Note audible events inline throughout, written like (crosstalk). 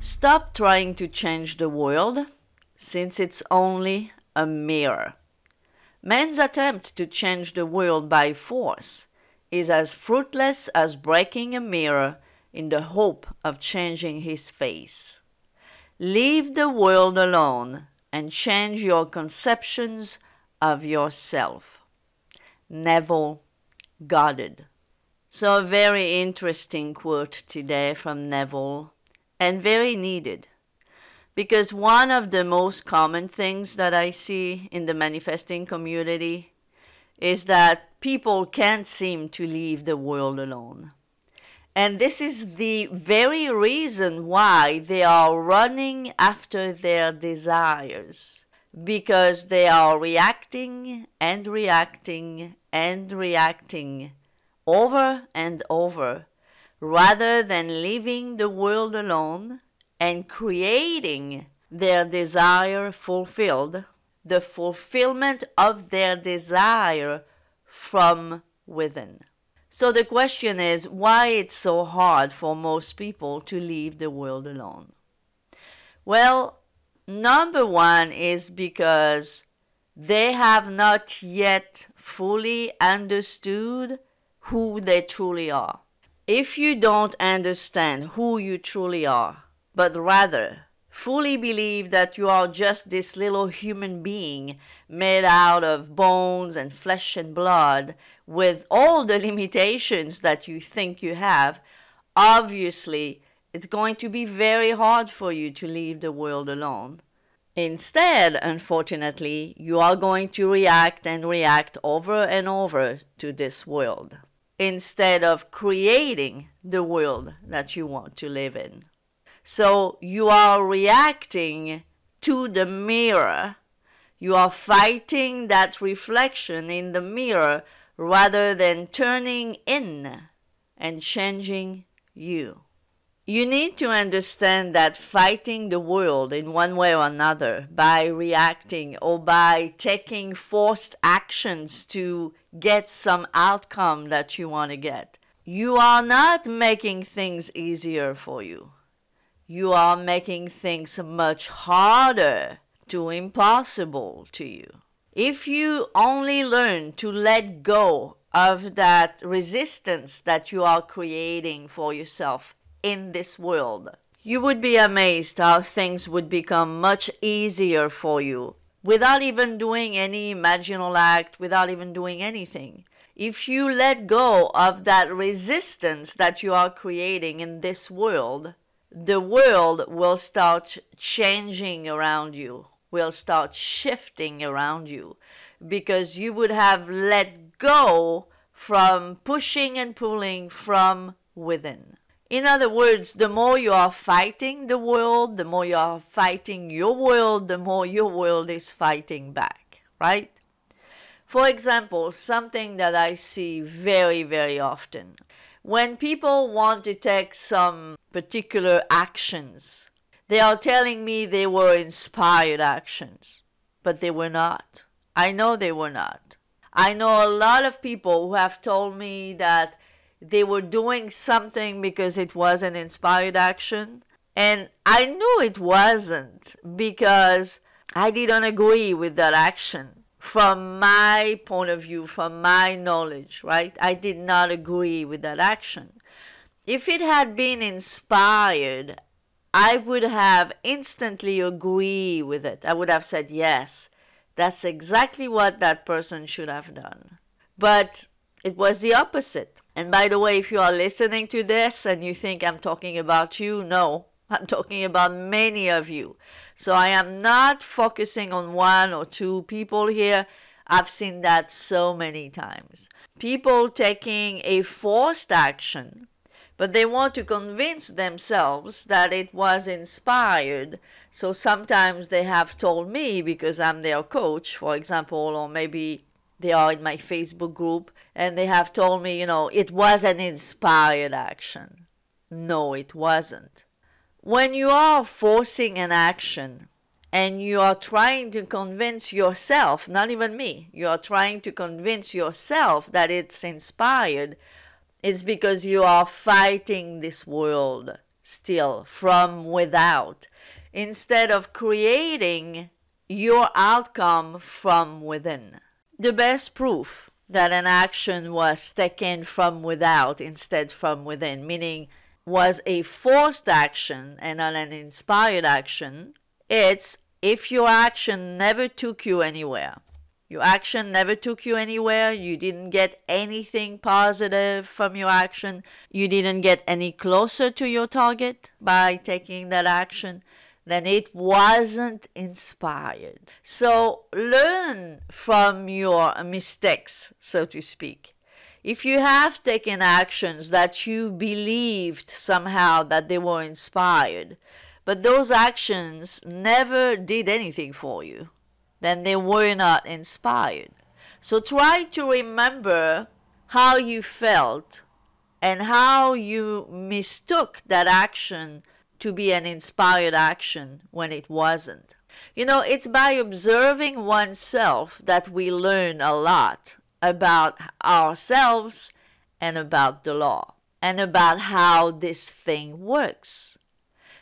stop trying to change the world since it's only a mirror. Man's attempt to change the world by force is as fruitless as breaking a mirror in the hope of changing his face. Leave the world alone and change your conceptions of yourself. Neville Goddard. So, a very interesting quote today from Neville, and very needed. Because one of the most common things that I see in the manifesting community is that people can't seem to leave the world alone. And this is the very reason why they are running after their desires. Because they are reacting and reacting and reacting over and over rather than leaving the world alone and creating their desire fulfilled, the fulfillment of their desire from within. So the question is why it's so hard for most people to leave the world alone. Well, number one is because they have not yet fully understood who they truly are. If you don't understand who you truly are, but rather fully believe that you are just this little human being made out of bones and flesh and blood with all the limitations that you think you have, obviously it's going to be very hard for you to leave the world alone. Instead, unfortunately, you are going to react and react over and over to this world instead of creating the world that you want to live in. So you are reacting to the mirror. You are fighting that reflection in the mirror rather than turning in and changing you. You need to understand that fighting the world in one way or another by reacting or by taking forced actions to get some outcome that you want to get, you are not making things easier for you you are making things much harder to impossible to you. If you only learn to let go of that resistance that you are creating for yourself in this world, you would be amazed how things would become much easier for you without even doing any imaginal act, without even doing anything. If you let go of that resistance that you are creating in this world, the world will start changing around you, will start shifting around you, because you would have let go from pushing and pulling from within. In other words, the more you are fighting the world, the more you are fighting your world, the more your world is fighting back, right? For example, something that I see very, very often when people want to take some particular actions, they are telling me they were inspired actions, but they were not. I know they were not. I know a lot of people who have told me that they were doing something because it was an inspired action. And I knew it wasn't because I didn't agree with that action from my point of view, from my knowledge, right? I did not agree with that action. If it had been inspired, I would have instantly agreed with it. I would have said, yes, that's exactly what that person should have done. But it was the opposite. And by the way, if you are listening to this and you think I'm talking about you, no, (laughs) I'm talking about many of you. So I am not focusing on one or two people here. I've seen that so many times. People taking a forced action, but they want to convince themselves that it was inspired. So sometimes they have told me, because I'm their coach, for example, or maybe they are in my Facebook group, and they have told me, you know, it was an inspired action. No, it wasn't when you are forcing an action and you are trying to convince yourself, not even me, you are trying to convince yourself that it's inspired, it's because you are fighting this world still from without instead of creating your outcome from within. The best proof that an action was taken from without instead from within, meaning was a forced action and not an inspired action, it's if your action never took you anywhere. Your action never took you anywhere. You didn't get anything positive from your action. You didn't get any closer to your target by taking that action. Then it wasn't inspired. So learn from your mistakes, so to speak. If you have taken actions that you believed somehow that they were inspired, but those actions never did anything for you, then they were not inspired. So try to remember how you felt and how you mistook that action to be an inspired action when it wasn't. You know, it's by observing oneself that we learn a lot about ourselves and about the law and about how this thing works.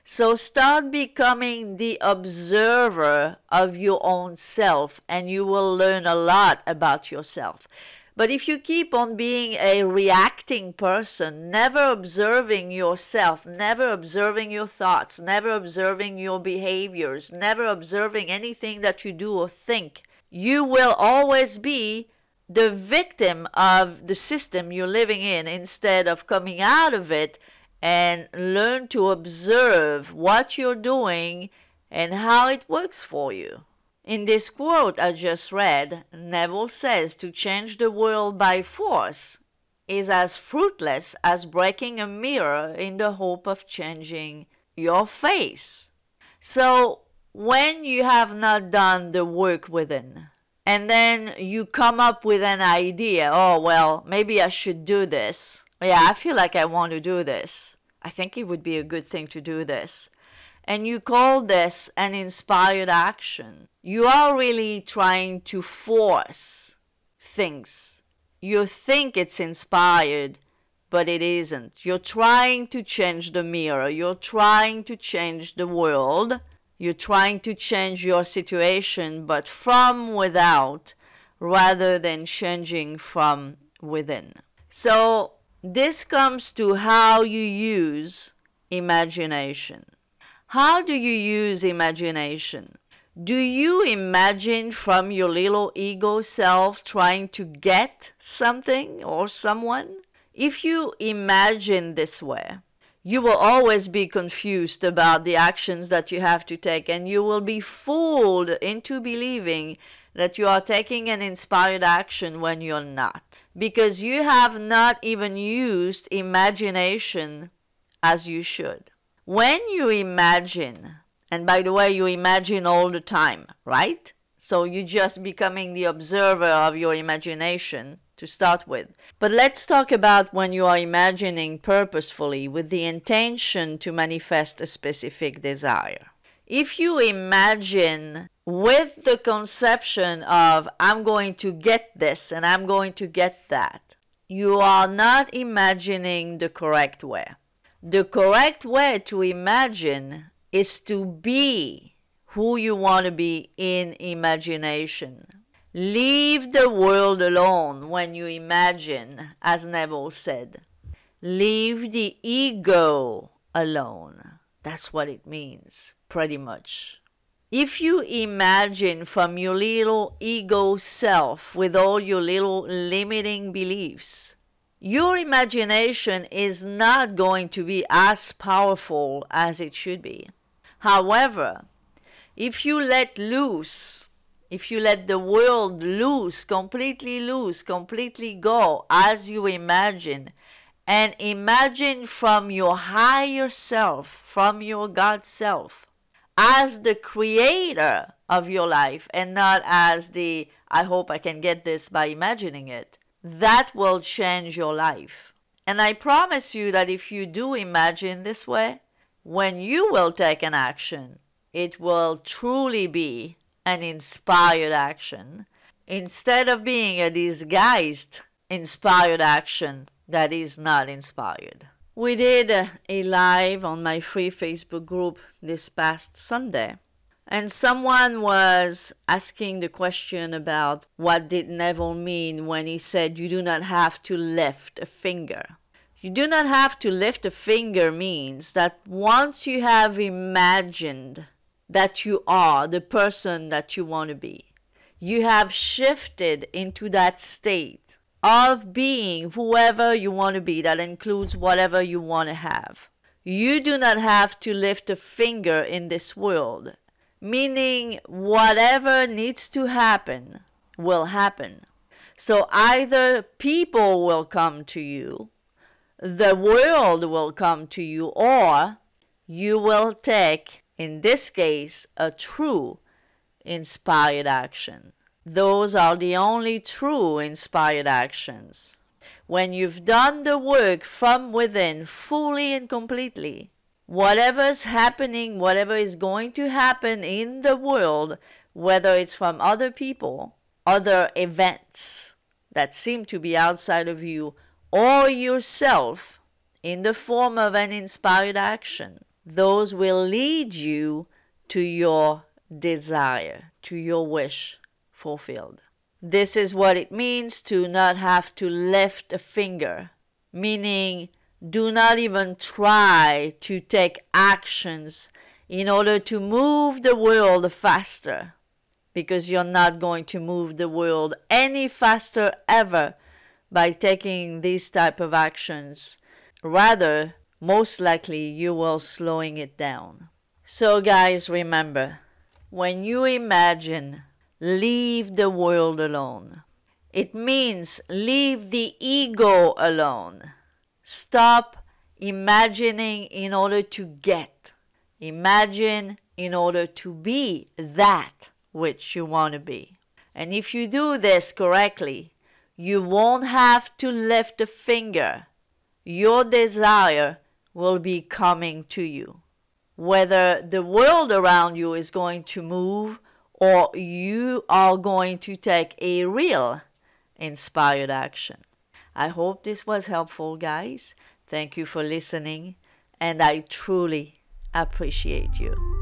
So start becoming the observer of your own self, and you will learn a lot about yourself. But if you keep on being a reacting person, never observing yourself, never observing your thoughts, never observing your behaviors, never observing anything that you do or think, you will always be the victim of the system you're living in instead of coming out of it and learn to observe what you're doing and how it works for you. In this quote I just read, Neville says to change the world by force is as fruitless as breaking a mirror in the hope of changing your face. So, when you have not done the work within, and then you come up with an idea, oh, well, maybe I should do this yeah, I feel like I want to do this. I think it would be a good thing to do this. And you call this an inspired action. You are really trying to force things. You think it's inspired, but it isn't. You're trying to change the mirror. You're trying to change the world. You're trying to change your situation, but from without rather than changing from within. So this comes to how you use imagination. How do you use imagination? Do you imagine from your little ego self trying to get something or someone? If you imagine this way, you will always be confused about the actions that you have to take, and you will be fooled into believing that you are taking an inspired action when you're not because you have not even used imagination as you should. When you imagine, and by the way, you imagine all the time, right? So you're just becoming the observer of your imagination to start with. But let's talk about when you are imagining purposefully with the intention to manifest a specific desire. If you imagine with the conception of I'm going to get this and I'm going to get that, you are not imagining the correct way. The correct way to imagine is to be who you want to be in imagination. Leave the world alone when you imagine, as Neville said. Leave the ego alone. That's what it means, pretty much if you imagine from your little ego self with all your little limiting beliefs, your imagination is not going to be as powerful as it should be. However, if you let loose, if you let the world loose, completely loose, completely go as you imagine, and imagine from your higher self, from your God self, as the creator of your life and not as the I hope I can get this by imagining it, that will change your life. And I promise you that if you do imagine this way, when you will take an action, it will truly be an inspired action instead of being a disguised inspired action that is not inspired. We did a live on my free Facebook group this past Sunday. And someone was asking the question about what did Neville mean when he said you do not have to lift a finger. You do not have to lift a finger means that once you have imagined that you are the person that you want to be, you have shifted into that state of being whoever you want to be. That includes whatever you want to have. You do not have to lift a finger in this world, meaning whatever needs to happen will happen. So either people will come to you, the world will come to you, or you will take, in this case, a true inspired action. Those are the only true inspired actions. When you've done the work from within fully and completely, whatever's happening, whatever is going to happen in the world, whether it's from other people, other events that seem to be outside of you, or yourself in the form of an inspired action, those will lead you to your desire, to your wish fulfilled. This is what it means to not have to lift a finger, meaning do not even try to take actions in order to move the world faster because you're not going to move the world any faster ever by taking these type of actions rather most likely you will slowing it down so guys remember when you imagine leave the world alone. It means leave the ego alone. Stop imagining in order to get. Imagine in order to be that which you want to be. And if you do this correctly, you won't have to lift a finger. Your desire will be coming to you. Whether the world around you is going to move or you are going to take a real inspired action. I hope this was helpful, guys. Thank you for listening, and I truly appreciate you.